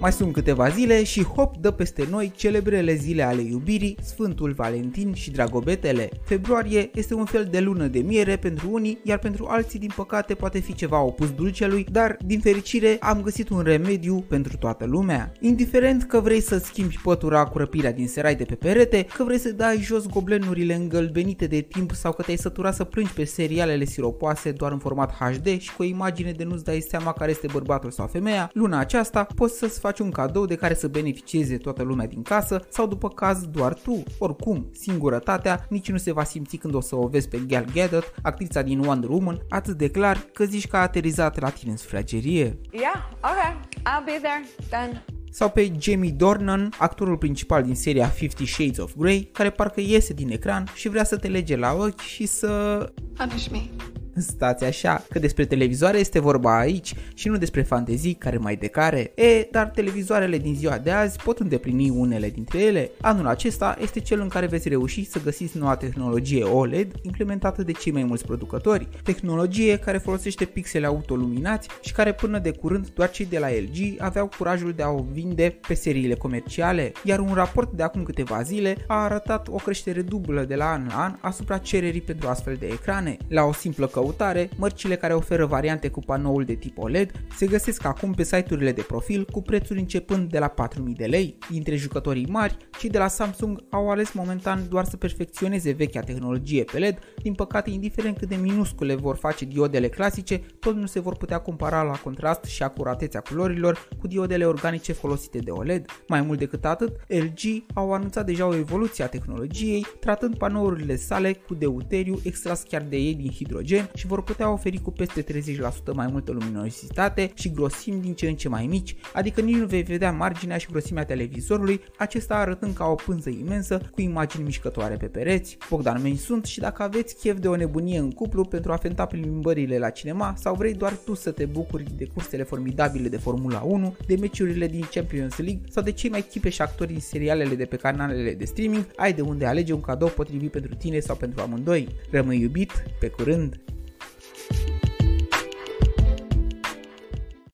Mai sunt câteva zile și hop dă peste noi celebrele zile ale iubirii, Sfântul Valentin și Dragobetele. Februarie este un fel de lună de miere pentru unii, iar pentru alții din păcate poate fi ceva opus dulcelui, dar din fericire am găsit un remediu pentru toată lumea. Indiferent că vrei să schimbi pătura cu răpirea din serai de pe perete, că vrei să dai jos goblenurile îngălbenite de timp sau că te-ai săturat să plângi pe serialele siropoase doar în format HD și cu o imagine de nu-ți dai seama care este bărbatul sau femeia, luna aceasta poți să-ți faci un cadou de care să beneficieze toată lumea din casă sau după caz doar tu. Oricum, singurătatea nici nu se va simți când o să o vezi pe Gal Gadot, actrița din Wonder Woman, atât de clar că zici că a aterizat la tine în sufragerie. Yeah, okay. I'll be there. Done. Sau pe Jamie Dornan, actorul principal din seria Fifty Shades of Grey, care parcă iese din ecran și vrea să te lege la ochi și să... Punish me. Stați așa, că despre televizoare este vorba aici și nu despre fantezii care mai de care. E, dar televizoarele din ziua de azi pot îndeplini unele dintre ele. Anul acesta este cel în care veți reuși să găsiți noua tehnologie OLED implementată de cei mai mulți producători. Tehnologie care folosește pixele autoluminați și care până de curând doar cei de la LG aveau curajul de a o vinde pe seriile comerciale, iar un raport de acum câteva zile a arătat o creștere dublă de la an la an asupra cererii pentru astfel de ecrane. La o simplă căutare căutare, mărcile care oferă variante cu panoul de tip OLED se găsesc acum pe site-urile de profil cu prețuri începând de la 4000 de lei. Dintre jucătorii mari, cei de la Samsung au ales momentan doar să perfecționeze vechea tehnologie pe LED, din păcate indiferent cât de minuscule vor face diodele clasice, tot nu se vor putea compara la contrast și acuratețea culorilor cu diodele organice folosite de OLED. Mai mult decât atât, LG au anunțat deja o evoluție a tehnologiei, tratând panourile sale cu deuteriu extras chiar de ei din hidrogen și vor putea oferi cu peste 30% mai multă luminositate și grosimi din ce în ce mai mici, adică nici nu vei vedea marginea și grosimea televizorului, acesta arătând ca o pânză imensă cu imagini mișcătoare pe pereți. Bogdan Meni sunt și dacă aveți chef de o nebunie în cuplu pentru a fenta plimbările la cinema sau vrei doar tu să te bucuri de cursele formidabile de Formula 1, de meciurile din Champions League sau de cei mai chipe și actori din serialele de pe canalele de streaming, ai de unde alege un cadou potrivit pentru tine sau pentru amândoi. Rămâi iubit, pe curând!